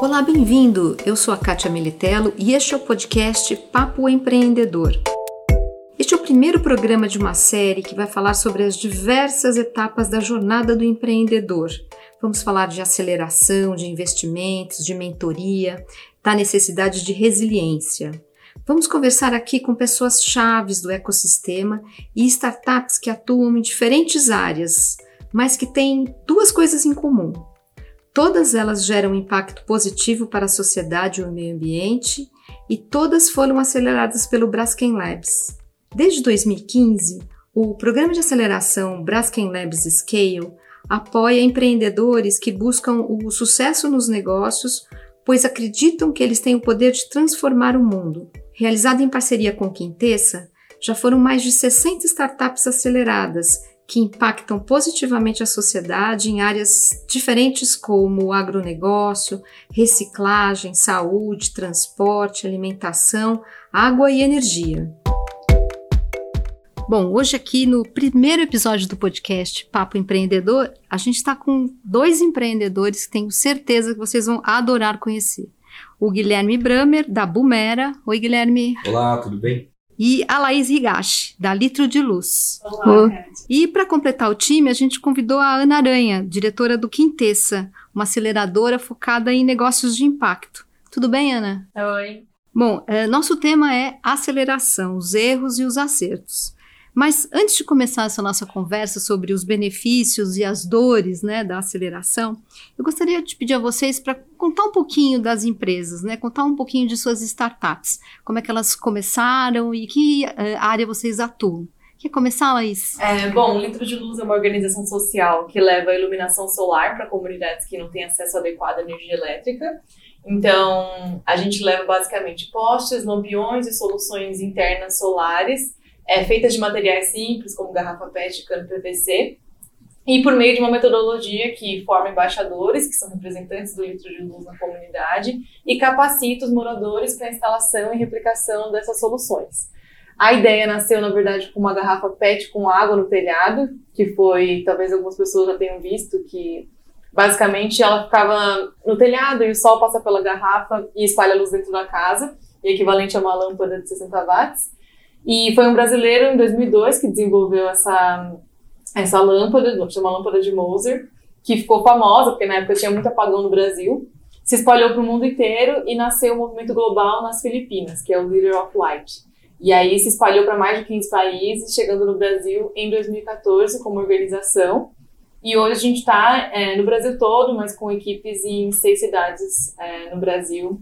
Olá, bem-vindo! Eu sou a Kátia Militello e este é o podcast Papo Empreendedor. Este é o primeiro programa de uma série que vai falar sobre as diversas etapas da jornada do empreendedor. Vamos falar de aceleração, de investimentos, de mentoria, da necessidade de resiliência. Vamos conversar aqui com pessoas chaves do ecossistema e startups que atuam em diferentes áreas, mas que têm duas coisas em comum. Todas elas geram impacto positivo para a sociedade e o meio ambiente e todas foram aceleradas pelo Braskem Labs. Desde 2015, o programa de aceleração Braskem Labs Scale apoia empreendedores que buscam o sucesso nos negócios, pois acreditam que eles têm o poder de transformar o mundo. Realizado em parceria com Quintessa, já foram mais de 60 startups aceleradas que impactam positivamente a sociedade em áreas diferentes como agronegócio, reciclagem, saúde, transporte, alimentação, água e energia. Bom, hoje aqui no primeiro episódio do podcast Papo Empreendedor, a gente está com dois empreendedores que tenho certeza que vocês vão adorar conhecer. O Guilherme Bramer, da Bumera. Oi, Guilherme. Olá, tudo bem? E a Laís Higashi, da Litro de Luz. Olá, e para completar o time, a gente convidou a Ana Aranha, diretora do Quintessa, uma aceleradora focada em negócios de impacto. Tudo bem, Ana? Oi. Bom, é, nosso tema é aceleração, os erros e os acertos. Mas antes de começar essa nossa conversa sobre os benefícios e as dores né, da aceleração, eu gostaria de pedir a vocês para contar um pouquinho das empresas, né, contar um pouquinho de suas startups, como é que elas começaram e que uh, área vocês atuam. Quer começar, Laís? É, bom, o Litro de Luz é uma organização social que leva iluminação solar para comunidades que não têm acesso adequado à energia elétrica. Então, a gente leva basicamente postes, lampiões e soluções internas solares é, feitas de materiais simples, como garrafa PET e cano PVC, e por meio de uma metodologia que forma embaixadores, que são representantes do litro de luz na comunidade, e capacita os moradores para a instalação e replicação dessas soluções. A ideia nasceu, na verdade, com uma garrafa PET com água no telhado, que foi, talvez algumas pessoas já tenham visto, que basicamente ela ficava no telhado e o sol passa pela garrafa e espalha a luz dentro da casa, equivalente a uma lâmpada de 60 watts. E foi um brasileiro em 2002 que desenvolveu essa, essa lâmpada, chama lâmpada de Moser, que ficou famosa, porque na época tinha muito apagão no Brasil, se espalhou para o mundo inteiro e nasceu um movimento global nas Filipinas, que é o Leader of Light. E aí se espalhou para mais de 15 países, chegando no Brasil em 2014 como organização. E hoje a gente está é, no Brasil todo, mas com equipes em seis cidades é, no Brasil,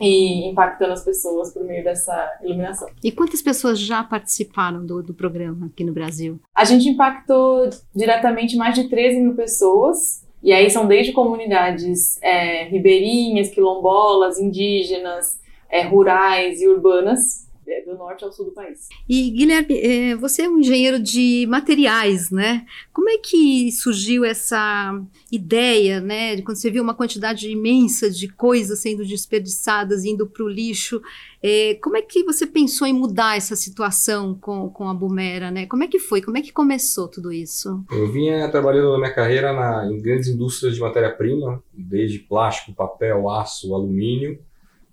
e impactando as pessoas por meio dessa iluminação. E quantas pessoas já participaram do, do programa aqui no Brasil? A gente impactou diretamente mais de 13 mil pessoas, e aí são desde comunidades é, ribeirinhas, quilombolas, indígenas, é, rurais e urbanas, do norte ao sul do país. E Guilherme, é, você é um engenheiro de materiais, né? Como é que surgiu essa ideia, né? De quando você viu uma quantidade imensa de coisas sendo desperdiçadas, indo para o lixo, é, como é que você pensou em mudar essa situação com, com a Bumera, né? Como é que foi? Como é que começou tudo isso? Eu vinha trabalhando na minha carreira na, em grandes indústrias de matéria-prima, desde plástico, papel, aço, alumínio,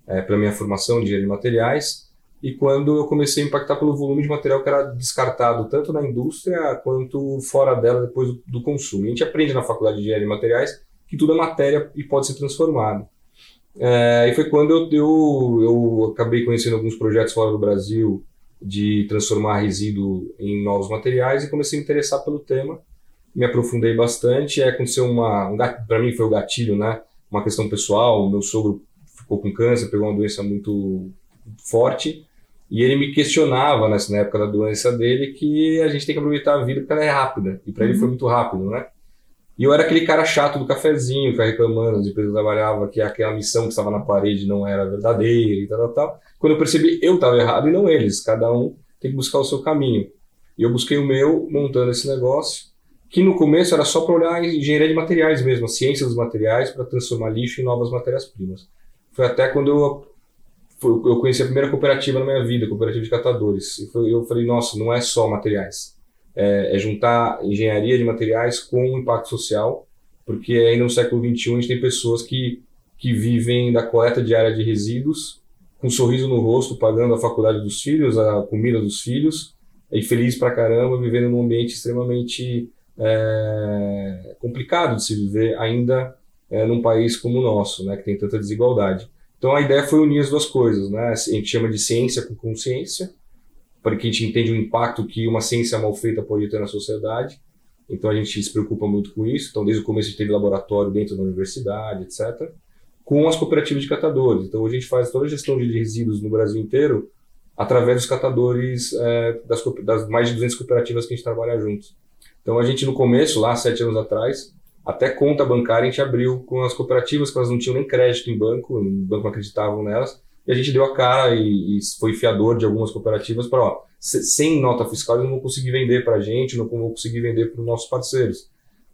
é, para minha formação de engenharia de materiais e quando eu comecei a impactar pelo volume de material que era descartado tanto na indústria quanto fora dela depois do, consumo. A gente aprende na faculdade de engenharia de materiais que tudo é matéria e pode ser transformado. É, e foi quando eu, eu, eu acabei conhecendo alguns projetos fora do Brasil de transformar resíduo em novos materiais e comecei a me interessar pelo tema. Me aprofundei bastante. E aconteceu uma, um, para mim foi o gatilho, né? Uma questão pessoal. Meu sogro ficou com câncer, pegou uma doença muito forte e ele me questionava nessa época da doença dele que a gente tem que aproveitar a vida porque ela é rápida. E para uhum. ele foi muito rápido, né? E eu era aquele cara chato do cafezinho, que reclamando, as empresas trabalhava que aquela missão que estava na parede não era verdadeira e tal, tal, tal. Quando eu percebi, eu estava errado e não eles. Cada um tem que buscar o seu caminho. E eu busquei o meu, montando esse negócio, que no começo era só para olhar engenharia de materiais mesmo, a ciência dos materiais, para transformar lixo em novas matérias-primas. Foi até quando eu eu conheci a primeira cooperativa na minha vida, cooperativa de catadores. E eu falei, nossa, não é só materiais. É, é, juntar engenharia de materiais com impacto social, porque ainda no século XXI a gente tem pessoas que, que vivem da coleta diária de resíduos, com um sorriso no rosto, pagando a faculdade dos filhos, a comida dos filhos, e feliz pra caramba, vivendo num ambiente extremamente é, complicado de se viver ainda é, num país como o nosso, né, que tem tanta desigualdade. Então a ideia foi unir as duas coisas, né? A gente chama de ciência com consciência, porque a gente entende o impacto que uma ciência mal feita pode ter na sociedade. Então a gente se preocupa muito com isso. Então desde o começo a gente teve laboratório dentro da universidade, etc. Com as cooperativas de catadores. Então a gente faz toda a gestão de resíduos no Brasil inteiro através dos catadores é, das, das mais de 200 cooperativas que a gente trabalha juntos. Então a gente no começo, lá sete anos atrás, até conta bancária a gente abriu com as cooperativas, que elas não tinham nem crédito em banco, o banco não acreditavam nelas, e a gente deu a cara e, e foi fiador de algumas cooperativas para, ó, sem nota fiscal eles não vão conseguir vender para a gente, não vão conseguir vender para os nossos parceiros.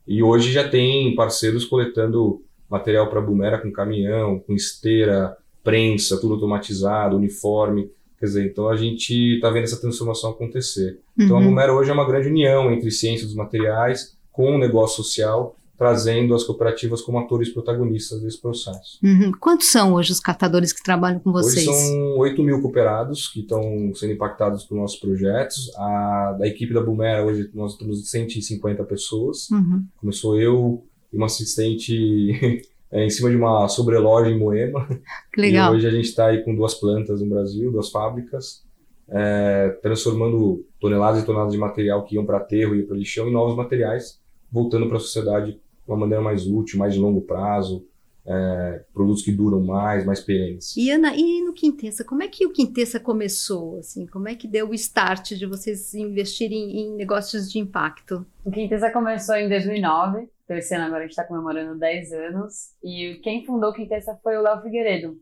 E hoje já tem parceiros coletando material para Bumera com caminhão, com esteira, prensa, tudo automatizado, uniforme. Quer dizer, então a gente está vendo essa transformação acontecer. Uhum. Então a uhum. Bumera hoje é uma grande união entre ciência dos materiais com o negócio social trazendo as cooperativas como atores protagonistas desse processo. Uhum. Quantos são hoje os catadores que trabalham com vocês? Hoje são 8 mil cooperados que estão sendo impactados por nossos projetos. A, da equipe da Bumera, hoje nós temos 150 pessoas. Uhum. Começou eu e uma assistente é, em cima de uma sobreloja em Moema. Que legal. E hoje a gente está aí com duas plantas no Brasil, duas fábricas, é, transformando toneladas e toneladas de material que iam para aterro e para lixão em novos materiais, voltando para a sociedade de uma maneira mais útil, mais de longo prazo, é, produtos que duram mais, mais perenes. E Ana, e no Quintessa, como é que o Quintessa começou? Assim, como é que deu o start de vocês investirem em negócios de impacto? O Quintessa começou em 2009, então esse ano agora a gente está comemorando 10 anos, e quem fundou o Quintessa foi o Léo Figueiredo.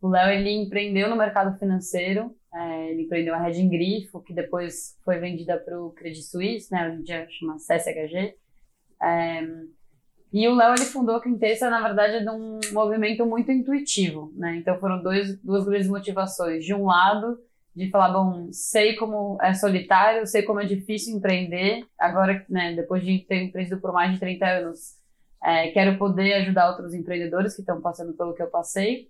O Léo, ele empreendeu no mercado financeiro, é, ele empreendeu a Red Grifo, que depois foi vendida para o Credit Suisse, né, hoje em dia chama CSHG, é, e o Léo ele fundou a Quintessa, na verdade, de um movimento muito intuitivo, né? Então foram dois, duas grandes motivações. De um lado, de falar, bom, sei como é solitário, sei como é difícil empreender. Agora, né, depois de ter empreendido por mais de 30 anos, é, quero poder ajudar outros empreendedores que estão passando pelo que eu passei.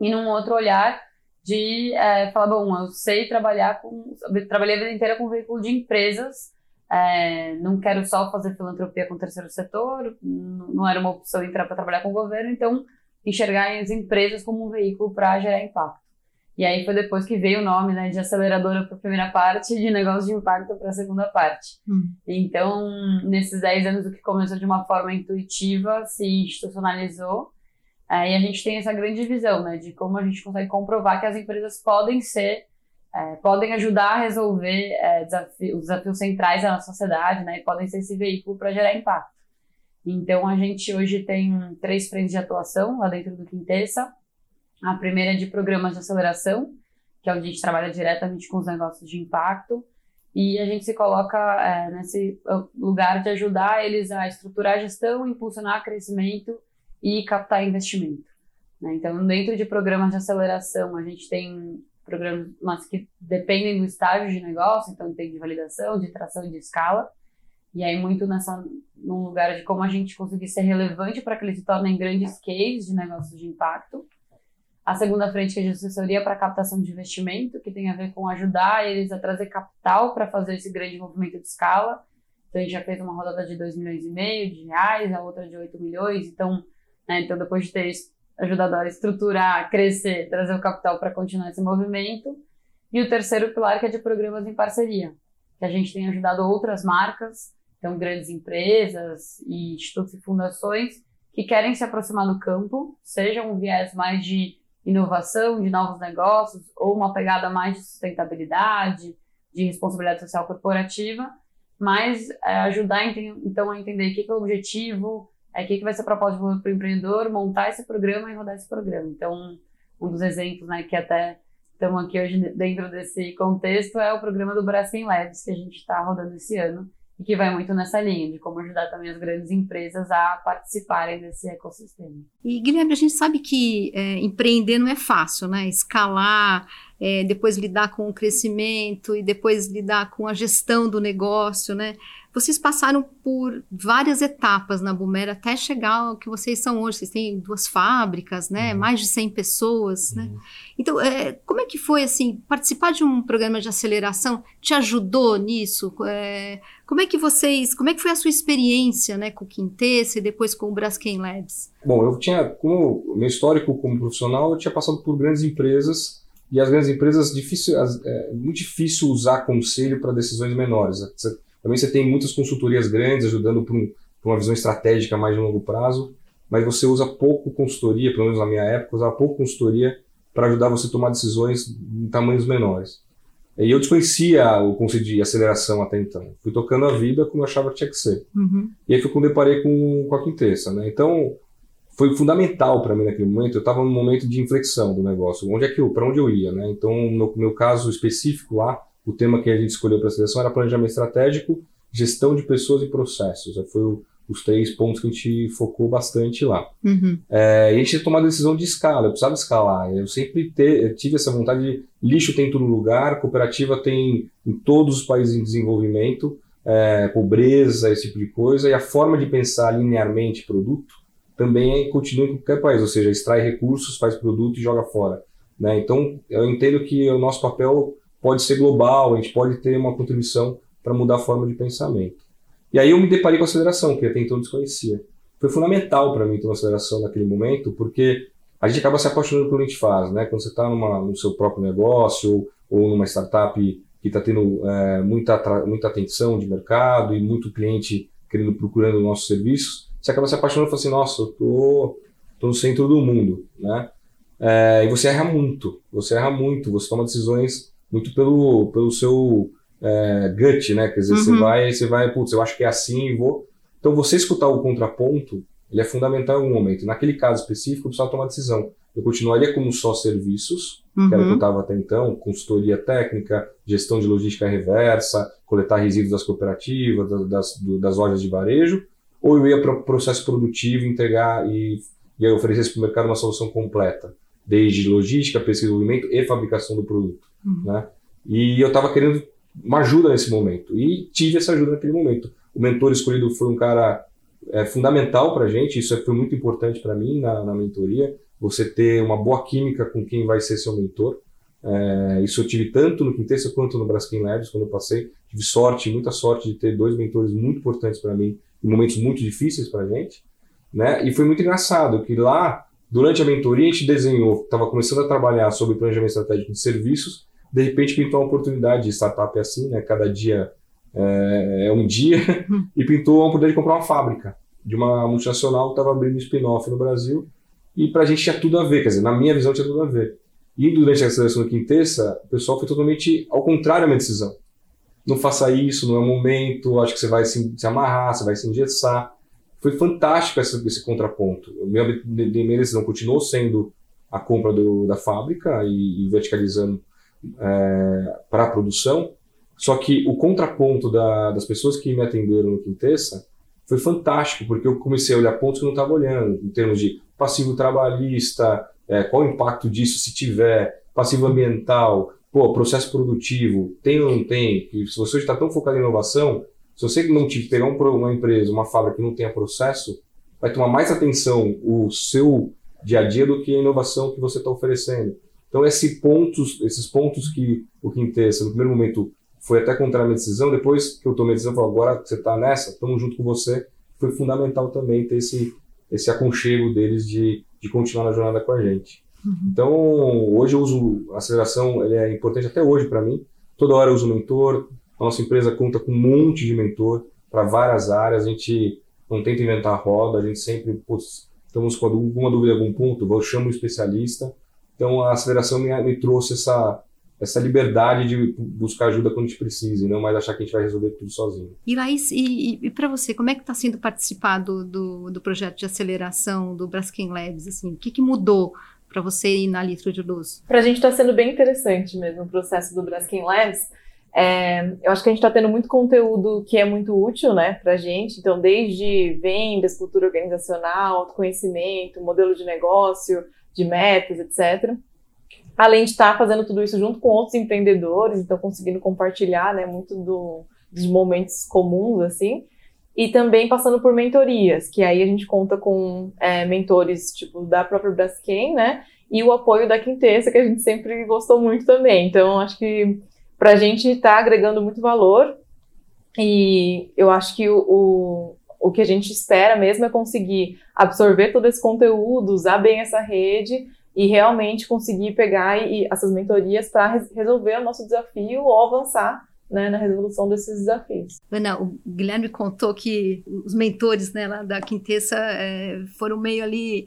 E num outro olhar de é, falar, bom, eu sei trabalhar com, trabalhei a vida inteira com veículo de empresas é, não quero só fazer filantropia com o terceiro setor, não era uma opção entrar para trabalhar com o governo, então enxergar as empresas como um veículo para gerar impacto. E aí foi depois que veio o nome né, de aceleradora para a primeira parte e de negócio de impacto para a segunda parte. Hum. Então, nesses 10 anos, o que começou de uma forma intuitiva se institucionalizou. É, e a gente tem essa grande visão né, de como a gente consegue comprovar que as empresas podem ser é, podem ajudar a resolver é, os desafios centrais da nossa sociedade, né? E podem ser esse veículo para gerar impacto. Então, a gente hoje tem três frentes de atuação lá dentro do Quintessa. A primeira é de programas de aceleração, que é onde a gente trabalha diretamente com os negócios de impacto. E a gente se coloca é, nesse lugar de ajudar eles a estruturar a gestão, impulsionar crescimento e captar investimento. Né? Então, dentro de programas de aceleração, a gente tem programas mas que dependem do estágio de negócio, então tem de validação, de tração e de escala. E aí muito nessa num lugar de como a gente conseguir ser relevante para que eles se tornem grandes cases de negócios de impacto. A segunda frente que é de assessoria para captação de investimento, que tem a ver com ajudar eles a trazer capital para fazer esse grande movimento de escala. Então a gente já fez uma rodada de 2 milhões e meio de reais, a outra de 8 milhões. Então, né, então depois de ter ajudado a estruturar, crescer, trazer o capital para continuar esse movimento. E o terceiro pilar que é de programas em parceria, que a gente tem ajudado outras marcas, então grandes empresas e institutos e fundações que querem se aproximar do campo, seja um viés mais de inovação, de novos negócios, ou uma pegada mais de sustentabilidade, de responsabilidade social corporativa, mas é, ajudar então a entender o que é o objetivo, é o que, que vai ser proposta para o empreendedor montar esse programa e rodar esse programa. Então, um dos exemplos, né, que até estamos aqui hoje dentro desse contexto é o programa do Braskem Labs, que a gente está rodando esse ano, e que vai muito nessa linha, de como ajudar também as grandes empresas a participarem desse ecossistema. E, Guilherme, a gente sabe que é, empreender não é fácil, né? Escalar, é, depois lidar com o crescimento e depois lidar com a gestão do negócio, né? Vocês passaram por várias etapas na Bumera até chegar ao que vocês são hoje. Vocês têm duas fábricas, né? Uhum. Mais de 100 pessoas, né? uhum. né? Então, é, como é que foi, assim, participar de um programa de aceleração te ajudou nisso? É, como é que vocês, como é que foi a sua experiência, né, com o Quintessa e depois com o Braskem Labs? Bom, eu tinha, como meu histórico como profissional, eu tinha passado por grandes empresas e as grandes empresas difícil, é muito difícil usar conselho para decisões menores. Você, também você tem muitas consultorias grandes ajudando para um, uma visão estratégica mais de longo prazo, mas você usa pouco consultoria, pelo menos na minha época, usava pouco consultoria para ajudar você a tomar decisões em tamanhos menores. E eu desconhecia o conceito de aceleração até então. Fui tocando a vida como eu achava que tinha que ser. Uhum. E aí foi quando eu deparei com, com a Quintessa. Né? Então, foi fundamental para mim naquele momento. Eu estava num momento de inflexão do negócio. Onde é que eu, para onde eu ia, né? Então, no meu caso específico lá, o tema que a gente escolheu para a seleção era planejamento estratégico, gestão de pessoas e processos. Foi o, os três pontos que a gente focou bastante lá. Uhum. É, e a gente tinha tomado a decisão de escala, eu precisava escalar. Eu sempre te, eu tive essa vontade de lixo tem todo lugar, cooperativa tem em todos os países em desenvolvimento, é, pobreza, esse tipo de coisa, e a forma de pensar linearmente produto também é, continua em qualquer país, ou seja, extrai recursos, faz produto e joga fora. Né? Então, eu entendo que o nosso papel pode ser global, a gente pode ter uma contribuição para mudar a forma de pensamento. E aí eu me deparei com a aceleração, que até então desconhecia. Foi fundamental para mim ter uma aceleração naquele momento, porque a gente acaba se apaixonando pelo que a gente faz, né? Quando você está no seu próprio negócio ou, ou numa startup que está tendo é, muita, muita atenção de mercado e muito cliente querendo procurando nossos serviços, você acaba se apaixonando e fala assim, nossa, eu tô, tô no centro do mundo, né? É, e você erra muito, você erra muito, você toma decisões muito pelo, pelo seu é, gut, né? Quer dizer, uhum. você vai, você vai, putz, eu acho que é assim e vou. Então, você escutar o contraponto, ele é fundamental em algum momento. Naquele caso específico, eu precisava tomar decisão. Eu continuaria como só serviços, uhum. que era o que eu estava uhum. até então, consultoria técnica, gestão de logística reversa, coletar resíduos das cooperativas, das, das, das lojas de varejo, ou eu ia para o processo produtivo, entregar e, e oferecer para o mercado uma solução completa, desde logística, pesquisa e desenvolvimento e fabricação do produto. Uhum. Né? E eu estava querendo uma ajuda nesse momento, e tive essa ajuda naquele momento. O mentor escolhido foi um cara é, fundamental para a gente, isso foi muito importante para mim na, na mentoria, você ter uma boa química com quem vai ser seu mentor. É, isso eu tive tanto no Quintessa quanto no Braskem Labs, quando eu passei. Tive sorte, muita sorte de ter dois mentores muito importantes para mim em momentos muito difíceis para a gente, né? E foi muito engraçado que lá, durante a mentoria, a gente desenhou, estava começando a trabalhar sobre planejamento estratégico de serviços, de repente pintou uma oportunidade de startup é assim, né? Cada dia é, é um dia, e pintou a oportunidade de comprar uma fábrica de uma multinacional que estava abrindo spin-off no Brasil, e para a gente tinha tudo a ver, quer dizer, na minha visão tinha tudo a ver. E durante a seleção da Quintessa, o pessoal foi totalmente ao contrário da minha decisão não faça isso, não é o momento, acho que você vai se, se amarrar, você vai se engessar. Foi fantástico esse, esse contraponto. Minha, minha decisão continuou sendo a compra do, da fábrica e, e verticalizando é, para a produção, só que o contraponto da, das pessoas que me atenderam no Quintessa foi fantástico, porque eu comecei a olhar pontos que eu não estava olhando, em termos de passivo trabalhista, é, qual o impacto disso se tiver, passivo ambiental, pô, processo produtivo, tem ou não tem? E se você está tão focado em inovação, se você não te pegar um, uma empresa, uma fábrica que não tenha processo, vai tomar mais atenção o seu dia a dia do que a inovação que você está oferecendo. Então, esse pontos, esses pontos que o Quintessa, no primeiro momento, foi até contra a minha decisão, depois que eu tomei a decisão, falei, agora que você está nessa, estamos junto com você, foi fundamental também ter esse, esse aconchego deles de, de continuar na jornada com a gente. Uhum. Então, hoje eu uso a aceleração, ele é importante até hoje para mim. Toda hora eu uso mentor. A nossa empresa conta com um monte de mentor para várias áreas. A gente não tenta inventar a roda, a gente sempre, putz, estamos com alguma dúvida, algum ponto, eu chamo um especialista. Então, a aceleração me, me trouxe essa, essa liberdade de buscar ajuda quando a gente precisa e não mais achar que a gente vai resolver tudo sozinho. E Laís, e, e para você, como é que está sendo participar do, do, do, projeto de aceleração do Braskem Labs? Assim, o que, que mudou para você ir na litro de luz? Para a gente está sendo bem interessante mesmo o processo do Braskem Labs. É, eu acho que a gente está tendo muito conteúdo que é muito útil né, para a gente. Então, desde vendas, cultura organizacional, autoconhecimento, modelo de negócio, de metas, etc. Além de estar tá fazendo tudo isso junto com outros empreendedores, então conseguindo compartilhar né, muito do, dos momentos comuns, assim, e também passando por mentorias, que aí a gente conta com é, mentores, tipo, da própria Braskem, né, e o apoio da Quintessa, que a gente sempre gostou muito também. Então, acho que para a gente está agregando muito valor, e eu acho que o, o, o que a gente espera mesmo é conseguir absorver todo esse conteúdo, usar bem essa rede e realmente conseguir pegar e, essas mentorias para resolver o nosso desafio ou avançar né, na resolução desses desafios. Ana, o Guilherme contou que os mentores né, lá da Quintessa é, foram meio ali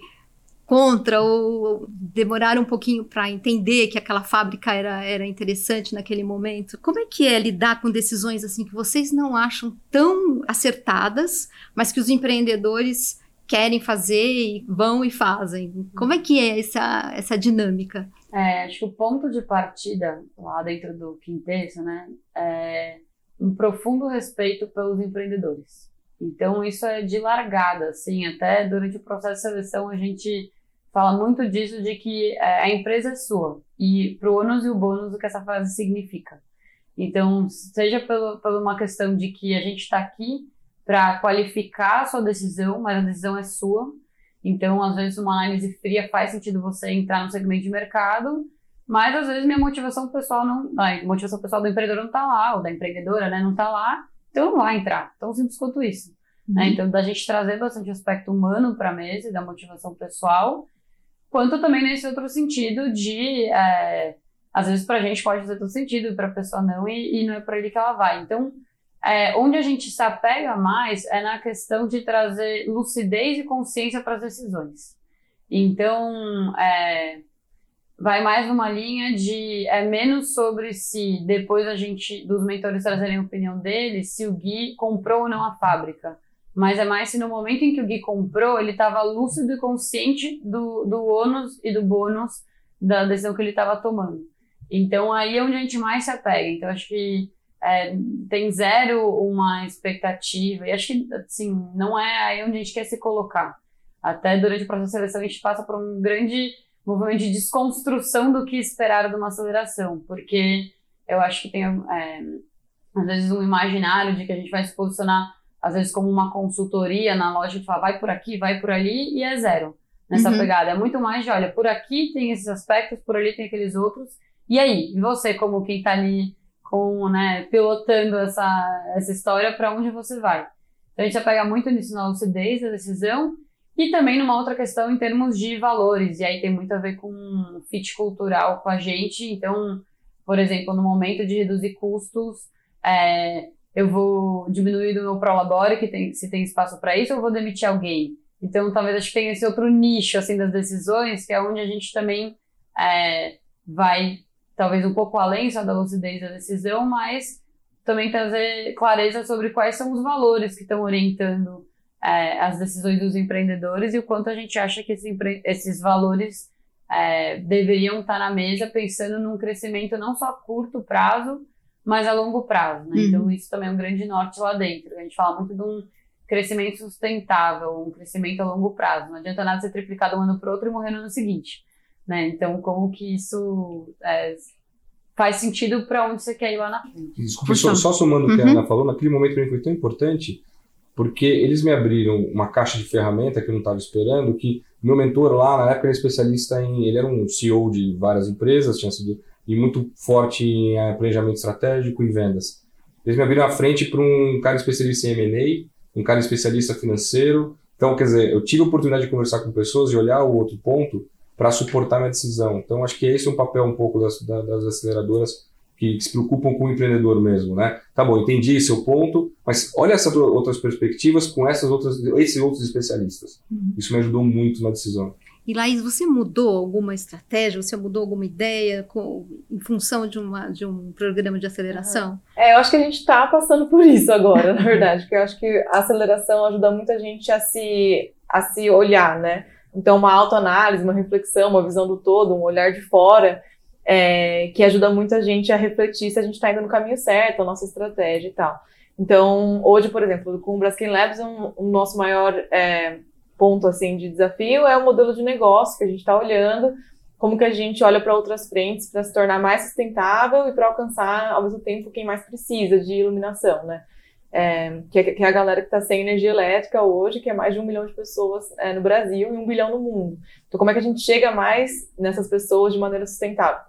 contra ou demoraram um pouquinho para entender que aquela fábrica era, era interessante naquele momento. Como é que é lidar com decisões assim que vocês não acham tão acertadas, mas que os empreendedores querem fazer e vão e fazem? Como é que é essa, essa dinâmica? É, acho que o ponto de partida lá dentro do Quinteto, né, é um profundo respeito pelos empreendedores. Então, isso é de largada, assim, até durante o processo de seleção a gente fala muito disso de que é, a empresa é sua e para o ônus e o bônus o que essa frase significa. Então, seja pelo, por uma questão de que a gente está aqui para qualificar a sua decisão, mas a decisão é sua. Então, às vezes, uma análise fria faz sentido você entrar no segmento de mercado, mas às vezes minha motivação pessoal não. A motivação pessoal do empreendedor não está lá, ou da empreendedora né, não está lá, então não vai entrar. Tão simples quanto isso. Né? Uhum. Né? Então, da gente trazer bastante aspecto humano para a mesa da motivação pessoal quanto também nesse outro sentido de, é, às vezes para a gente pode fazer todo sentido, para a pessoa não, e, e, não é para ele que ela vai. Então, é, onde a gente se apega mais é na questão de trazer lucidez e consciência para as decisões. Então, é, vai mais numa linha de é menos sobre se depois a gente dos mentores trazerem a opinião deles, se o Gui comprou ou não a fábrica mas é mais se no momento em que o Gui comprou, ele estava lúcido e consciente do, do ônus e do bônus da decisão que ele estava tomando. Então aí é onde a gente mais se apega. Então acho que é, tem zero uma expectativa, e acho que assim, não é aí onde a gente quer se colocar. Até durante o processo de seleção a gente passa por um grande movimento de desconstrução do que esperar de uma aceleração, porque eu acho que tem é, às vezes um imaginário de que a gente vai se posicionar às vezes como uma consultoria na loja que fala vai por aqui, vai por ali e é zero nessa uhum. pegada. É muito mais de, olha, por aqui tem esses aspectos, por ali tem aqueles outros. E aí, e você como quem está ali com, né, pilotando essa, essa história, para onde você vai? Então a gente vai pegar muito nisso na lucidez da decisão e também numa outra questão em termos de valores. E aí tem muito a ver com fit cultural com a gente. Então, por exemplo, no momento de reduzir custos, é, eu vou diminuir do meu prolabore, que tem, se tem espaço para isso, ou vou demitir alguém. Então, talvez acho que tem esse outro nicho assim das decisões, que é onde a gente também é, vai, talvez um pouco além só da lucidez da decisão, mas também trazer clareza sobre quais são os valores que estão orientando é, as decisões dos empreendedores e o quanto a gente acha que esse, esses valores é, deveriam estar na mesa pensando num crescimento não só a curto prazo, mas a longo prazo. Né? Então, uhum. Então, isso também é um grande norte lá dentro. A gente fala muito de um crescimento sustentável, um crescimento a longo prazo. Não adianta nada ser triplicado um ano para outro e morrer no ano seguinte. Né? Então, como que isso é, faz sentido para onde você quer ir lá na frente? Desculpa, só, só, somando o que a uhum. Ana falou, naquele momento para mim foi tão importante, porque eles me abriram uma caixa de ferramenta que eu não estava esperando, que meu mentor lá, na época, era especialista em... Ele era um CEO de várias empresas, tinha sido e muito forte em eh, planejamento estratégico e vendas. Eles me abriram a frente para um cara especialista em M&A, um cara especialista financeiro. Então, quer dizer, eu tive a oportunidade de conversar com pessoas e olhar o outro ponto para suportar minha decisão. Então, acho que esse é um papel um pouco das, das aceleradoras que, se preocupam com o empreendedor mesmo, né? Tá bom, entendi seu ponto, mas olha essas outras perspectivas com essas outras, esses outros especialistas. Uhum. Isso me ajudou muito na decisão. E Laís, você mudou alguma estratégia? Você mudou alguma ideia com, em função de, uma, de um programa de aceleração? É, eu acho que a gente está passando por isso agora, na verdade, porque eu acho que a aceleração ajuda muito a gente a se, a se olhar, né? Então, uma autoanálise, uma reflexão, uma visão do todo, um olhar de fora, é, que ajuda muito a gente a refletir se a gente está indo no caminho certo, a nossa estratégia e tal. Então, hoje, por exemplo, com o Braskem Labs, um, um nosso maior é, ponto assim de desafio é o modelo de negócio que a gente está olhando, como que a gente olha para outras frentes para se tornar mais sustentável e para alcançar ao mesmo tempo quem mais precisa de iluminação, né? É, que, é, que, é, a galera que está sem energia elétrica hoje, que é mais de um milhão de pessoas é, no Brasil e um bilhão no mundo. Então, como é que a gente chega mais nessas pessoas de maneira sustentável?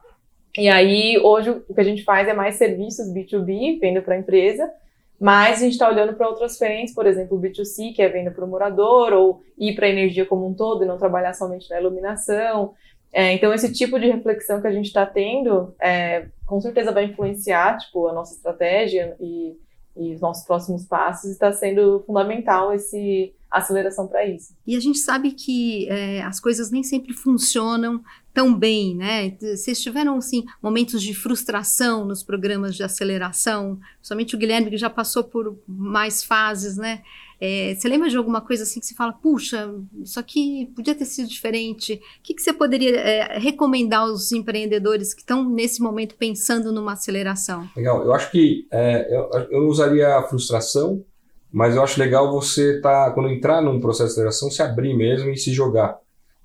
E aí, hoje, o que a gente faz é mais serviços B2B, venda para empresa, mas a gente está olhando para outras frentes, por exemplo, o B2C, que é venda para o morador, ou ir para a energia como um todo e não trabalhar somente na iluminação. É, então, esse tipo de reflexão que a gente está tendo, é, com certeza vai influenciar tipo, a nossa estratégia e e os nossos próximos passos, está sendo fundamental esse aceleração para isso. E a gente sabe que é, as coisas nem sempre funcionam tão bem, né? Vocês tiveram, assim, momentos de frustração nos programas de aceleração, somente o Guilherme que já passou por mais fases, né? É, você lembra de alguma coisa assim que você fala, puxa, isso aqui podia ter sido diferente? O que, que você poderia é, recomendar aos empreendedores que estão nesse momento pensando numa aceleração? Legal, eu acho que é, eu, eu usaria a frustração, mas eu acho legal você tá quando entrar num processo de aceleração se abrir mesmo e se jogar,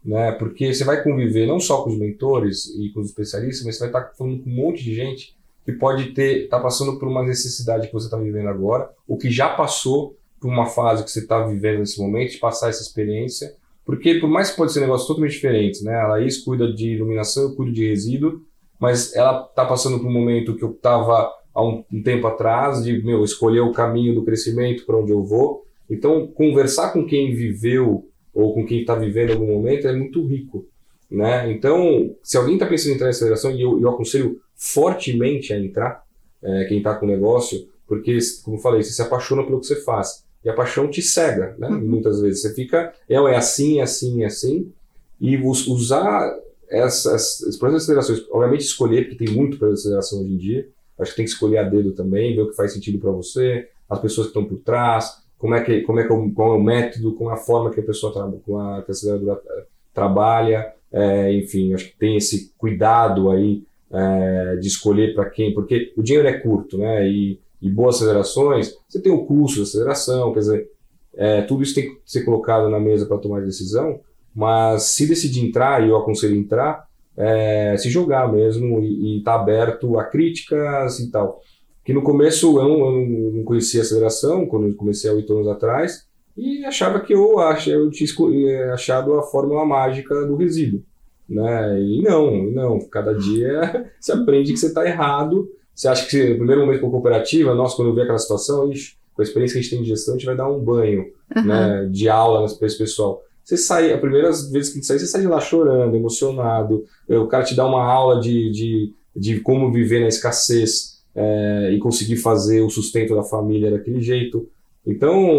né? Porque você vai conviver não só com os mentores e com os especialistas, mas você vai estar tá falando com um monte de gente que pode ter tá passando por uma necessidade que você está vivendo agora, ou que já passou por uma fase que você está vivendo nesse momento, de passar essa experiência. Porque, por mais que pode ser negócios totalmente diferentes, né? A Laís cuida de iluminação, eu cuido de resíduo, mas ela está passando por um momento que eu estava há um, um, tempo atrás, de meu, escolher o caminho do crescimento para onde eu vou. Então, conversar com quem viveu ou com quem está vivendo algum momento é muito rico. Né? Então, se alguém está pensando em entrar em aceleração, e eu, eu aconselho fortemente a entrar, é, quem está com negócio, porque, como eu falei, você se apaixona pelo que você faz. E a paixão te cega, né? Uhum. Muitas vezes. Você fica, é, é assim, é assim, é assim. E usar essas, essas acelerações, obviamente escolher, porque tem muito para aceleração hoje em dia. Acho que tem que escolher a dedo também, ver o que faz sentido para você, as pessoas que estão por trás, como é que, como é que é qual é o método, com é a forma que a pessoa trabalha, com a, que a aceleradora eh, trabalha, é, enfim, acho que tem esse cuidado aí é, de escolher para quem, porque o dinheiro é curto, né? E e boas acelerações, você tem o custo de aceleração, quer dizer, é, tudo isso tem que ser colocado na mesa para tomar decisão, mas se decidir entrar, e eu aconselho entrar, é, se jogar mesmo e estar tá aberto a críticas e tal. Que no começo eu não, eu não conhecia aceleração, quando eu comecei há oito anos atrás, e achava que eu, eu tinha é, achado a fórmula mágica do resíduo. Né? E não, não, cada dia você aprende que você está errado você acha que no primeiro momento com a cooperativa, nós, quando vê aquela situação, ixi, com a experiência que a gente tem de gestão, a gente vai dar um banho uhum. né, de aula para esse pessoal. Você sai, a primeira vez que a gente sai, você sai de lá chorando, emocionado. O cara te dá uma aula de, de, de como viver na escassez é, e conseguir fazer o sustento da família daquele jeito. Então,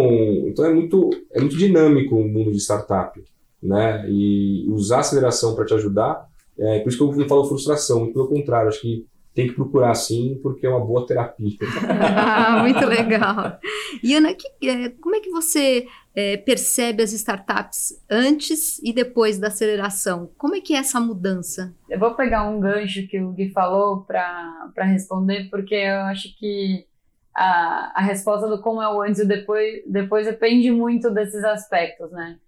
então é, muito, é muito dinâmico o mundo de startup. Né? E usar a aceleração para te ajudar, é, por isso que eu não falo frustração, muito pelo contrário, acho que tem que procurar sim, porque é uma boa terapia. ah, muito legal. E Ana, que, é, como é que você é, percebe as startups antes e depois da aceleração? Como é que é essa mudança? Eu vou pegar um gancho que o Gui falou para responder, porque eu acho que a, a resposta do como é o antes e o depois, depois depende muito desses aspectos, né?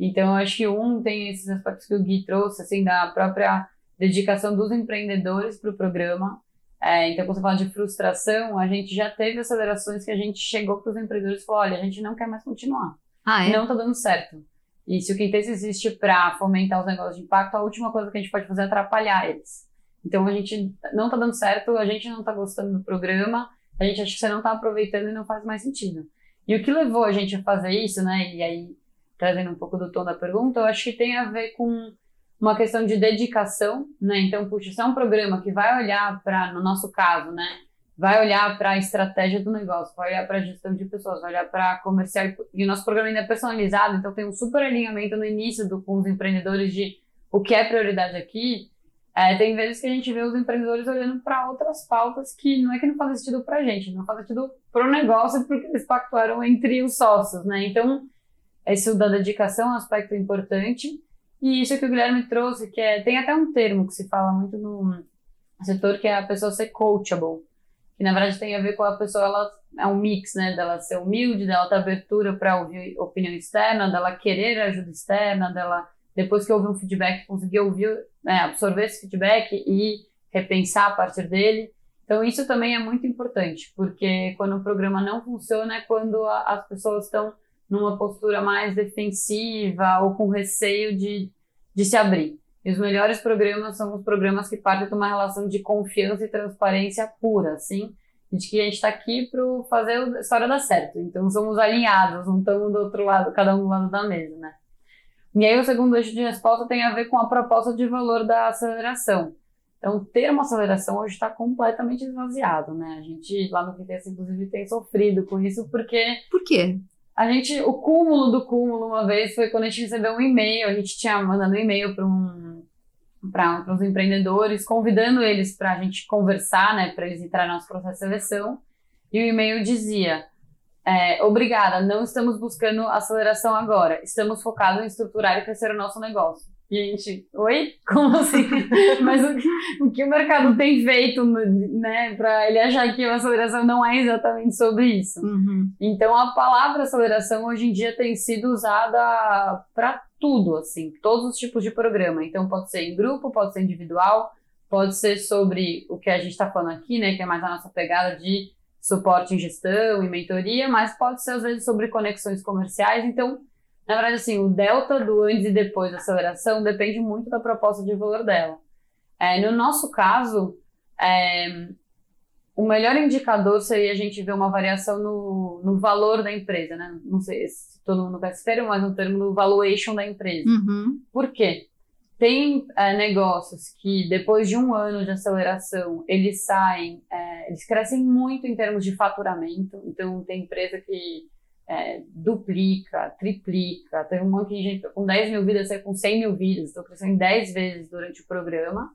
Então, eu acho que um tem esses aspectos que o Gui trouxe, assim, da própria dedicação dos empreendedores para o programa. É, então, quando você fala de frustração, a gente já teve acelerações que a gente chegou para os empreendedores e falou: olha, a gente não quer mais continuar. Ah, é? Não está dando certo. E se o Quintesse existe para fomentar os negócios de impacto, a última coisa que a gente pode fazer é atrapalhar eles. Então, a gente não está dando certo, a gente não está gostando do programa, a gente acha que você não está aproveitando e não faz mais sentido. E o que levou a gente a fazer isso, né? E aí, trazendo um pouco do tom da pergunta, eu acho que tem a ver com uma questão de dedicação, né? Então, puxa, se é um programa que vai olhar para, no nosso caso, né? Vai olhar para a estratégia do negócio, vai olhar para a gestão de pessoas, vai olhar para comercial. E o nosso programa ainda é personalizado, então tem um super alinhamento no início do, com os empreendedores de o que é prioridade aqui. É, tem vezes que a gente vê os empreendedores olhando para outras pautas que não é que não faz sentido para a gente, não faz sentido para o negócio porque eles pactuaram entre os sócios, né? Então, isso da dedicação é um aspecto importante. E isso que o Guilherme trouxe, que é, tem até um termo que se fala muito no setor, que é a pessoa ser coachable. Que na verdade tem a ver com a pessoa, ela é um mix, né? Dela ser humilde, dela ter abertura para ouvir opinião externa, dela querer ajuda externa, dela depois que houve um feedback, conseguir ouvir, né, absorver esse feedback e repensar a partir dele. Então, isso também é muito importante, porque quando o programa não funciona é quando a, as pessoas estão numa postura mais defensiva ou com receio de, de se abrir. E os melhores programas são os programas que partem de uma relação de confiança e transparência pura, assim, de que a gente está aqui para fazer a história dar certo. Então, somos alinhados, não estamos do outro lado, cada um do lado da mesa, né? E aí, o segundo eixo de resposta tem a ver com a proposta de valor da aceleração. Então, ter uma aceleração hoje está completamente esvaziado, né? A gente lá no Quintessa, inclusive, tem sofrido com isso, porque. Por quê? A gente, o cúmulo do cúmulo, uma vez, foi quando a gente recebeu um e-mail, a gente tinha mandado um e-mail para um, para os empreendedores, convidando eles para a gente conversar, né, para eles entrarem no nosso processo de seleção. E o e-mail dizia: é, Obrigada, não estamos buscando aceleração agora, estamos focados em estruturar e crescer o nosso negócio. Gente, oi? Como assim? Mas o que, o que, o mercado tem feito, né, para ele achar que a aceleração não é exatamente sobre isso? Uhum. Então, a palavra aceleração hoje em dia tem sido usada para tudo, assim, todos os tipos de programa. Então, pode ser em grupo, pode ser individual, pode ser sobre o que a gente está falando aqui, né, que é mais a nossa pegada de suporte em gestão e mentoria, mas pode ser às vezes sobre conexões comerciais. Então, na verdade, assim, o delta do antes e depois da aceleração depende muito da proposta de valor dela. É, no nosso caso, é, o melhor indicador seria a gente ver uma variação no, no valor da empresa, né? Não sei se todo mundo conhece esse termo, mas no termo do valuation da empresa. Uhum. Por quê? Tem é, negócios que, depois de um ano de aceleração, eles saem, é, eles crescem muito em termos de faturamento. Então, tem empresa que é, duplica, triplica. Tem um monte de gente com 10 mil vidas, com 100 mil vidas, estou crescendo 10 vezes durante o programa.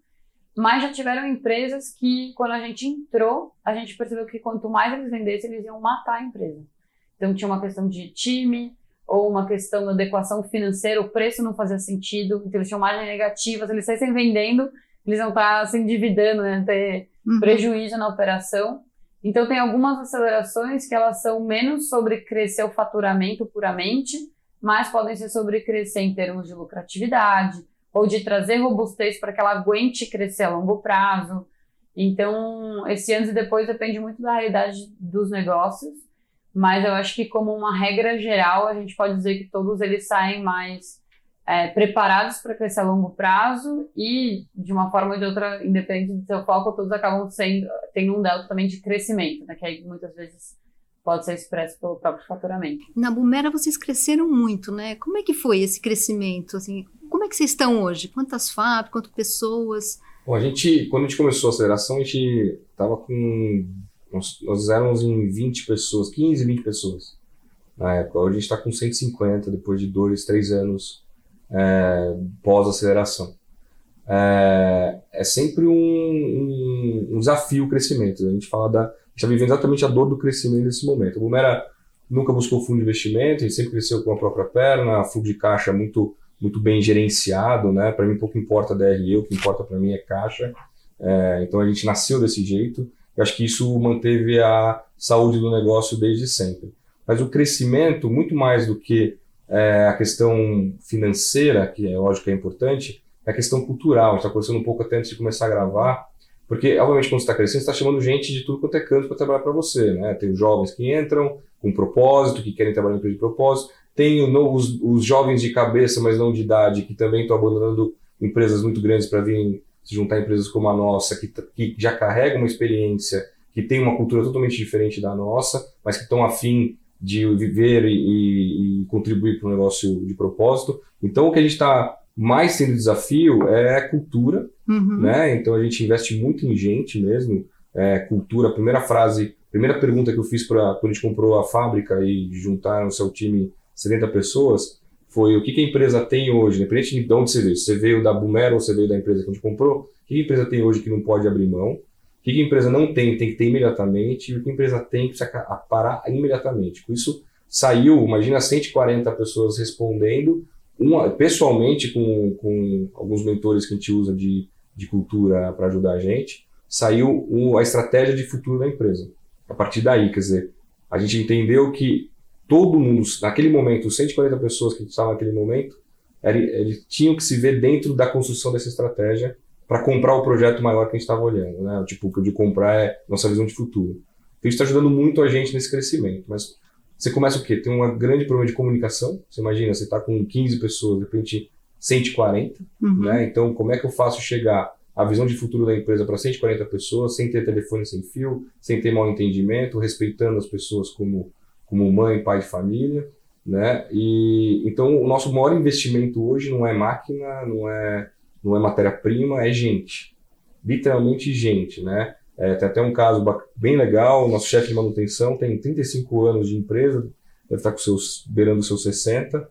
Mas já tiveram empresas que, quando a gente entrou, a gente percebeu que quanto mais eles vendessem, eles iam matar a empresa. Então tinha uma questão de time, ou uma questão de adequação financeira, o preço não fazia sentido, então eles tinham margem negativa, se eles saíssem vendendo, eles iam estar se endividando, né, ter uhum. prejuízo na operação. Então, tem algumas acelerações que elas são menos sobre crescer o faturamento puramente, mas podem ser sobre crescer em termos de lucratividade ou de trazer robustez para que ela aguente crescer a longo prazo. Então, esse antes e depois depende muito da realidade dos negócios, mas eu acho que, como uma regra geral, a gente pode dizer que todos eles saem mais é, preparados para crescer a longo prazo e, de uma forma ou de outra, independente do seu foco, todos acabam sendo, tendo um delta também de crescimento, né, que aí muitas vezes pode ser expresso pelo próprio faturamento. Na Bumera vocês cresceram muito, né? Como é que foi esse crescimento? Assim, como é que vocês estão hoje? Quantas fábricas, quantas pessoas? Bom, a gente, quando a gente começou a aceleração, a gente estava com. Nós, nós éramos em 20 pessoas, 15, 20 pessoas na época. Hoje a gente está com 150, depois de dois, três anos é, pós-aceleração. É, é, sempre um, um, um, desafio o crescimento. A gente fala da. A está vivendo exatamente a dor do crescimento nesse momento. A Bumera nunca buscou fundo de investimento, a gente sempre cresceu com a própria perna, fluxo de caixa muito, muito bem gerenciado. Né? Para mim, pouco importa DRE, o que importa para mim é caixa. É, então a gente nasceu desse jeito. Eu acho que isso manteve a saúde do negócio desde sempre. Mas o crescimento, muito mais do que é, a questão financeira, que é lógico que é importante, é a questão cultural. A gente está conversando um pouco até antes de começar a gravar, porque, obviamente, quando você está crescendo, você está chamando gente de tudo quanto é canto para trabalhar para você. Né? Tem os jovens que entram com propósito, que querem trabalhar de propósito. Tem os, os jovens de cabeça, mas não de idade, que também estão abandonando empresas muito grandes para virem se juntar a empresas como a nossa, que, que já carregam uma experiência, que tem uma cultura totalmente diferente da nossa, mas que estão afim de viver e, e contribuir para um negócio de propósito. Então, o que a gente está mais tendo desafio é a cultura, uhum. né? Então, a gente investe muito em gente mesmo, é, cultura. A primeira frase, a primeira pergunta que eu fiz para quando a gente comprou a fábrica e juntaram no seu time 70 pessoas foi o que, que a empresa tem hoje, independente de onde você veio, se você veio da Bumero ou você veio da empresa que a gente comprou, o que a empresa tem hoje que não pode abrir mão, o que a empresa não tem, tem que ter imediatamente, e o que a empresa tem, precisa parar imediatamente. Com isso, saiu, imagina 140 pessoas respondendo, uma, pessoalmente com, com alguns mentores que a gente usa de, de cultura para ajudar a gente, saiu a estratégia de futuro da empresa. A partir daí, quer dizer, a gente entendeu que todo mundo, naquele momento, 140 pessoas que estavam naquele momento, eles tinham que se ver dentro da construção dessa estratégia para comprar o projeto maior que a gente estava olhando, né? Tipo, o de comprar é nossa visão de futuro. Então, isso está ajudando muito a gente nesse crescimento. Mas você começa o quê? Tem um grande problema de comunicação. Você imagina, você está com 15 pessoas, de repente 140, uhum. né? Então, como é que eu faço chegar a visão de futuro da empresa para 140 pessoas, sem ter telefone sem fio, sem ter mal entendimento, respeitando as pessoas como, como mãe, pai de família, né? E então o nosso maior investimento hoje não é máquina, não é não é matéria-prima, é gente, literalmente gente, né? É, tem até um caso bem legal, o nosso chefe de manutenção tem 35 anos de empresa, deve estar com seus beirando os seus 60,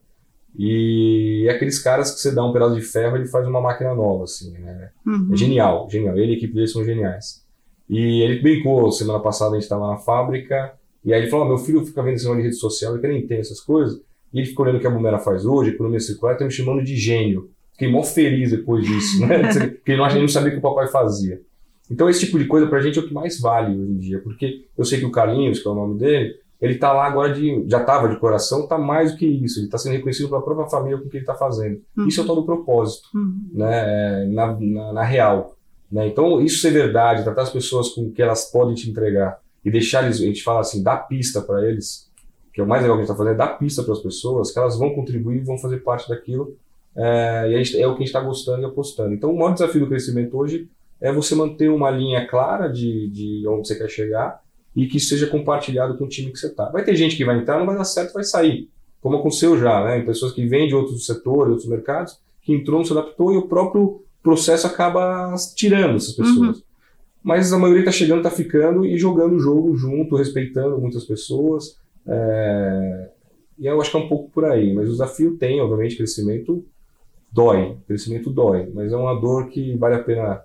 e é aqueles caras que você dá um pedaço de ferro ele faz uma máquina nova, assim, né? Uhum. É genial, genial. Ele e a equipe dele são geniais. E ele brincou, semana passada a gente estava na fábrica, e aí ele falou: oh, meu filho fica vendo esse negócio de rede social, ele nem tem essas coisas. E ele ficou olhando o que a Bumera faz hoje, economia circular, tá me chamando de gênio. Fiquei mó feliz depois disso, né? Porque ele não, não sabia o que o papai fazia. Então, esse tipo de coisa pra gente é o que mais vale hoje em dia, porque eu sei que o Carlinhos, que é o nome dele, ele está lá agora de. já estava de coração, está mais do que isso. Ele está sendo reconhecido pela própria família com o que ele está fazendo. Uhum. Isso é o tal do propósito, uhum. né? É, na, na, na, real. Né? Então, isso ser verdade, tratar as pessoas com o que elas podem te entregar e deixar eles, a gente fala assim, dar pista para eles, que é o mais legal que a gente está fazendo, é dar pista para as pessoas, que elas vão contribuir e vão fazer parte daquilo. É, e gente, é o que a gente está gostando e apostando. Então, o maior desafio do crescimento hoje é você manter uma linha clara de, de onde você quer chegar e que seja compartilhado com o time que você está. Vai ter gente que vai entrar, não vai dar certo, vai sair. Como aconteceu já, né? Em pessoas que vêm de outros setores, outros mercados, que entrou, não se adaptou e o próprio processo acaba tirando essas pessoas. Uhum. Mas a maioria está chegando, está ficando e jogando o jogo junto, respeitando muitas pessoas. É... E eu acho que é um pouco por aí. Mas o desafio tem, obviamente, crescimento dói. Crescimento dói. Mas é uma dor que vale a pena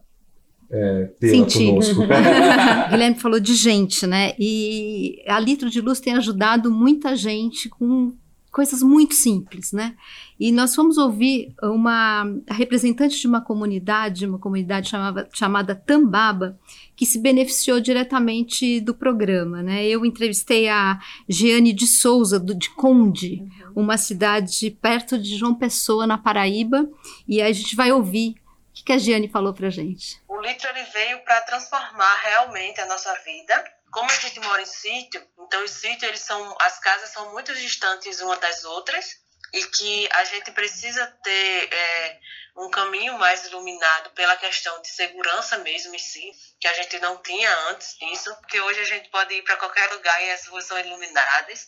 é, tê-la conosco. Guilherme falou de gente, né? E a Litro de Luz tem ajudado muita gente com coisas muito simples, né? E nós fomos ouvir uma representante de uma comunidade, uma comunidade chamava, chamada Tambaba, que se beneficiou diretamente do programa, né? Eu entrevistei a Jeane de Souza, do, de Conde, uhum. uma cidade perto de João Pessoa, na Paraíba, e a gente vai ouvir que, que a Giane falou pra gente? O litro ele veio para transformar realmente a nossa vida. Como a gente mora em sítio, então os sítios eles são, as casas são muito distantes uma das outras e que a gente precisa ter é, um caminho mais iluminado pela questão de segurança mesmo em si, que a gente não tinha antes disso, porque hoje a gente pode ir para qualquer lugar e as ruas são iluminadas.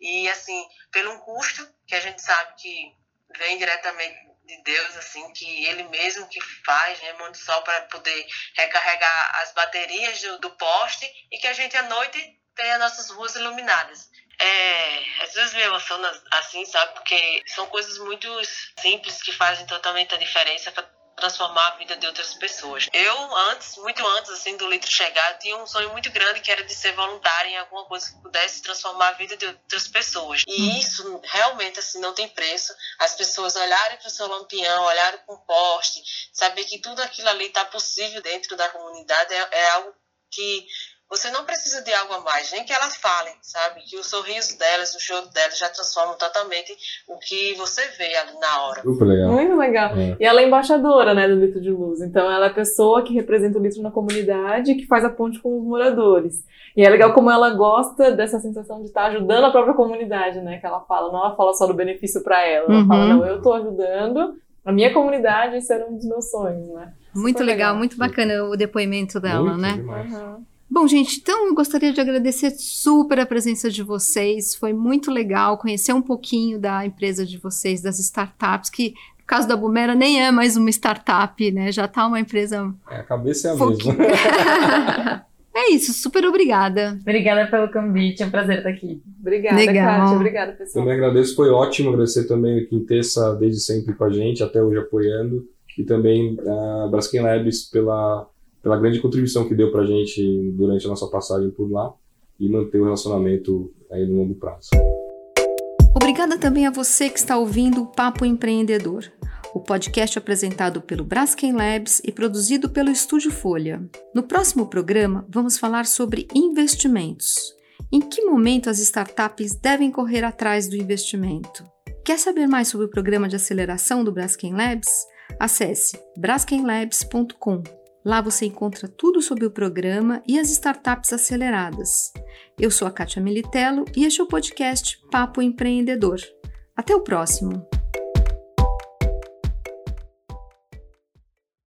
E assim pelo custo que a gente sabe que vem diretamente de Deus, assim, que ele mesmo que faz, né, manda sol para poder recarregar as baterias do, do poste e que a gente à noite tenha nossas ruas iluminadas. É, às vezes me emociona assim, sabe? Porque são coisas muito simples que fazem totalmente a diferença para transformar a vida de outras pessoas. Eu, antes, muito antes assim do litro chegar, tinha um sonho muito grande que era de ser voluntária em alguma coisa que pudesse transformar a vida de outras pessoas. E hum. isso realmente assim não tem preço. As pessoas olharem para o seu lampião, olharem para o poste, saber que tudo aquilo ali está possível dentro da comunidade é, é algo que você não precisa de algo a mais, nem que elas falem, sabe? Que o sorriso delas, o choro delas já transformam totalmente o que você vê ali na hora. Super legal. Muito legal. É. E ela é embaixadora, né, do Litro de Luz. Então ela é a pessoa que representa o Litro na comunidade, que faz a ponte com os moradores. E é legal como ela gosta dessa sensação de estar ajudando a própria comunidade, né? Que ela fala, não ela fala só do benefício para ela. Ela uhum. fala, não, eu estou ajudando a minha comunidade, isso era um dos meus sonhos, né? Muito legal, legal, muito bacana o depoimento dela, muito né? Demais. Uhum. Bom, gente, então eu gostaria de agradecer super a presença de vocês. Foi muito legal conhecer um pouquinho da empresa de vocês, das startups, que no caso da Bumera nem é mais uma startup, né? Já está uma empresa. É, a cabeça é a mesma. é isso, super obrigada. Obrigada pelo convite, é um prazer estar aqui. Obrigada, legal. Kátia. Obrigada, pessoal. Também agradeço, foi ótimo agradecer também a Quintessa desde sempre com a gente, até hoje apoiando, e também a Braskem Labs pela pela grande contribuição que deu para a gente durante a nossa passagem por lá e manter o relacionamento aí no longo prazo. Obrigada também a você que está ouvindo o Papo Empreendedor, o podcast apresentado pelo Braskem Labs e produzido pelo Estúdio Folha. No próximo programa, vamos falar sobre investimentos. Em que momento as startups devem correr atrás do investimento? Quer saber mais sobre o programa de aceleração do Braskem Labs? Acesse braskenlabs.com. Lá você encontra tudo sobre o programa e as startups aceleradas. Eu sou a Kátia Militello e este é o podcast Papo Empreendedor. Até o próximo!